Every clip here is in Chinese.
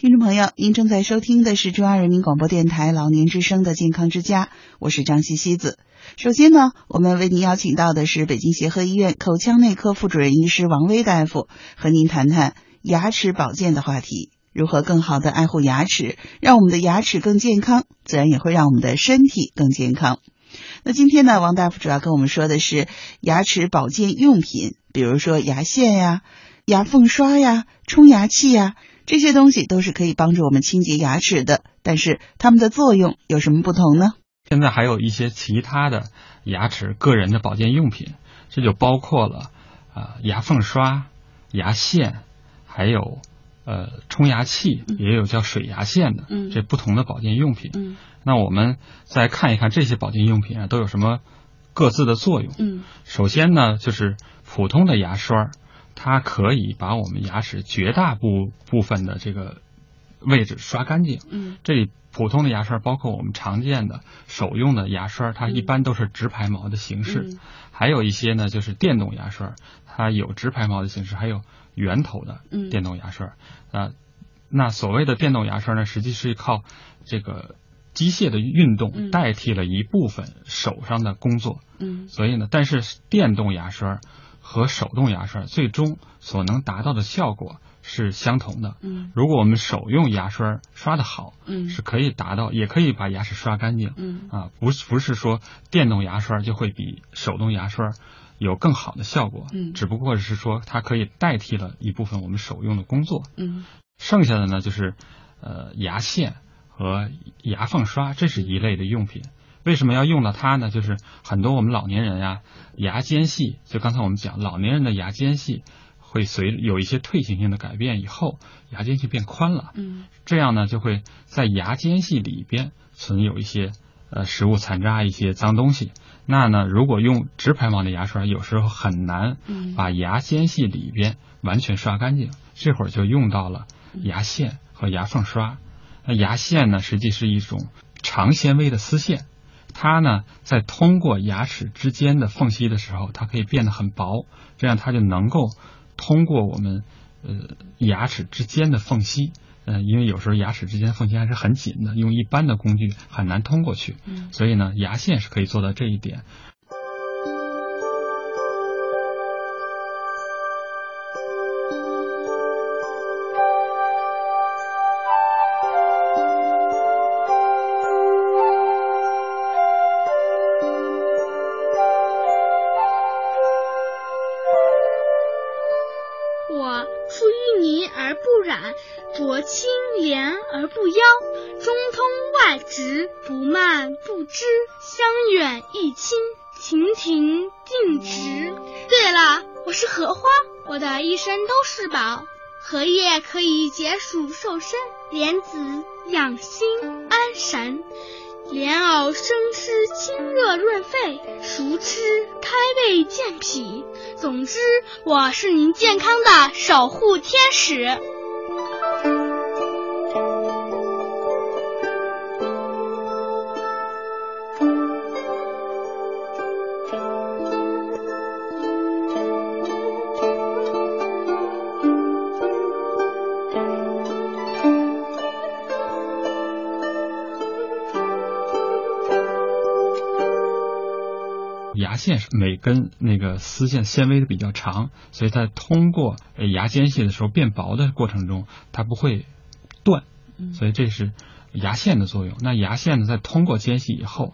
听众朋友，您正在收听的是中央人民广播电台老年之声的健康之家，我是张西西子。首先呢，我们为您邀请到的是北京协和医院口腔内科副主任医师王威大夫，和您谈谈牙齿保健的话题，如何更好的爱护牙齿，让我们的牙齿更健康，自然也会让我们的身体更健康。那今天呢，王大夫主要跟我们说的是牙齿保健用品，比如说牙线呀、牙缝刷呀、冲牙器呀。这些东西都是可以帮助我们清洁牙齿的，但是它们的作用有什么不同呢？现在还有一些其他的牙齿个人的保健用品，这就包括了啊牙缝刷、牙线，还有呃冲牙器，也有叫水牙线的，嗯这不同的保健用品。嗯，那我们再看一看这些保健用品啊都有什么各自的作用。嗯，首先呢就是普通的牙刷。它可以把我们牙齿绝大部部分的这个位置刷干净。嗯，这里普通的牙刷包括我们常见的手用的牙刷，它一般都是直排毛的形式。还有一些呢，就是电动牙刷，它有直排毛的形式，还有圆头的电动牙刷。啊，那所谓的电动牙刷呢，实际是靠这个机械的运动代替了一部分手上的工作。嗯，所以呢，但是电动牙刷。和手动牙刷最终所能达到的效果是相同的。嗯，如果我们手用牙刷刷的好，嗯，是可以达到，也可以把牙齿刷干净。嗯，啊，不是不是说电动牙刷就会比手动牙刷有更好的效果。嗯，只不过是说它可以代替了一部分我们手用的工作。嗯，剩下的呢就是呃牙线和牙缝刷，这是一类的用品。为什么要用到它呢？就是很多我们老年人呀，牙间隙，就刚才我们讲，老年人的牙间隙会随有一些退行性的改变以后，牙间隙变宽了。嗯，这样呢，就会在牙间隙里边存有一些呃食物残渣、一些脏东西。那呢，如果用直排毛的牙刷，有时候很难把牙间隙里边完全刷干净。这会儿就用到了牙线和牙缝刷。那牙线呢，实际是一种长纤维的丝线。它呢，在通过牙齿之间的缝隙的时候，它可以变得很薄，这样它就能够通过我们呃牙齿之间的缝隙，呃，因为有时候牙齿之间缝隙还是很紧的，用一般的工具很难通过去，所以呢，牙线是可以做到这一点。濯清涟而不妖，中通外直，不蔓不枝，香远益清，亭亭净植。对了，我是荷花，我的一生都是宝。荷叶可以解暑瘦身，莲子养心安神，莲藕生吃清热润肺，熟吃开胃健脾。总之，我是您健康的守护天使。牙线每根那个丝线纤维比较长，所以它通过牙间隙的时候变薄的过程中，它不会断，所以这是牙线的作用。那牙线呢，在通过间隙以后，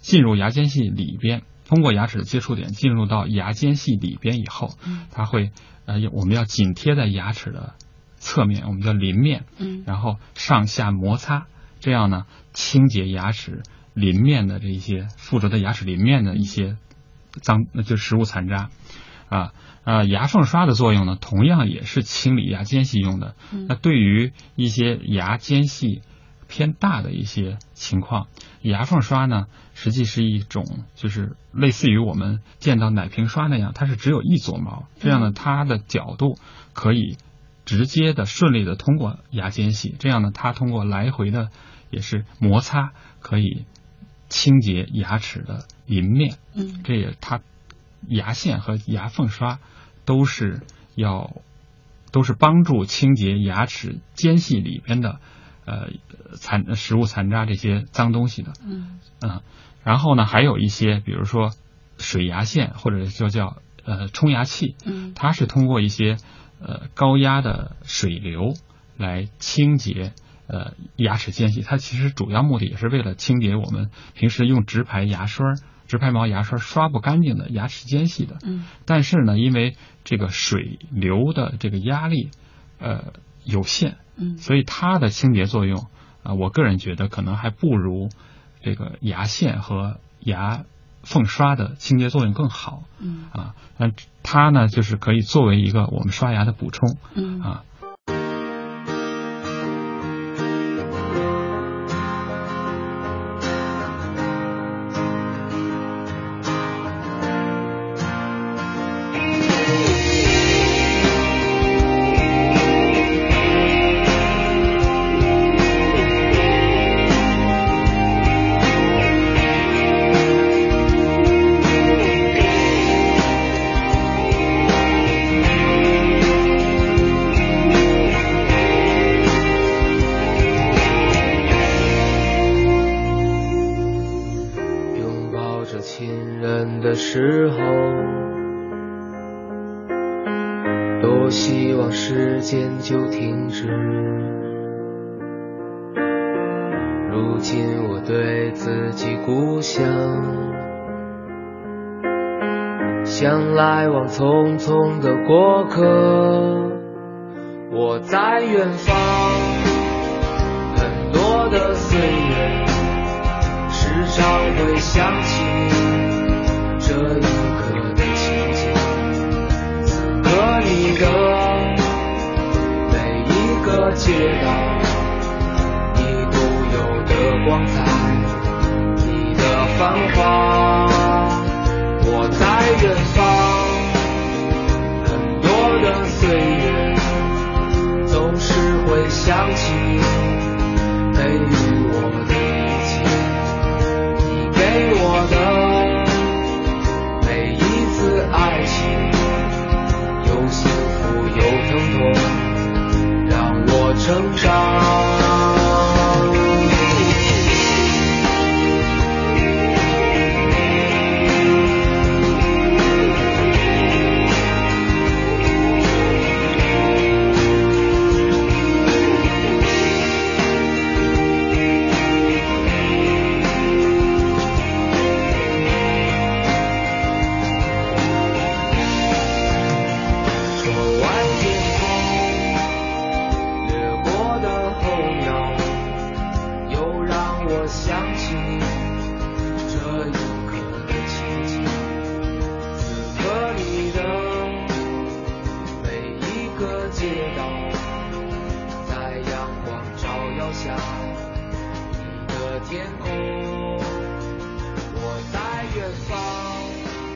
进入牙间隙里边，通过牙齿的接触点进入到牙间隙里边以后，它会呃，我们要紧贴在牙齿的侧面，我们叫邻面，然后上下摩擦，这样呢，清洁牙齿邻面的这一些附着在牙齿邻面的一些。脏那就食物残渣，啊啊，牙缝刷的作用呢，同样也是清理牙间隙用的。那对于一些牙间隙偏大的一些情况，牙缝刷呢，实际是一种就是类似于我们见到奶瓶刷那样，它是只有一撮毛，这样呢，它的角度可以直接的顺利的通过牙间隙，这样呢，它通过来回的也是摩擦可以。清洁牙齿的邻面，嗯，这也它牙线和牙缝刷都是要都是帮助清洁牙齿间隙里边的呃残食物残渣这些脏东西的。嗯嗯，然后呢，还有一些，比如说水牙线或者就叫呃冲牙器，嗯它是通过一些呃高压的水流来清洁呃牙齿间隙。它其实主要目的也是为了清洁我们平时用直排牙刷、直排毛牙刷刷不干净的牙齿间隙的。嗯但是呢，因为这个水流的这个压力呃有限，嗯所以它的清洁作用啊、我个人觉得可能还不如这个牙线和牙缝刷的清洁作用更好嗯啊。那它呢，就是可以作为一个我们刷牙的补充嗯啊。的时候，多希望时间就停止。如今我对自己故乡，像来往匆匆的过客。我在远方，很多的岁月。时常会想起这一刻的情景，此刻你的每一个街道，你独有的光彩，你的繁华。我在远方，很多的岁月，总是会想起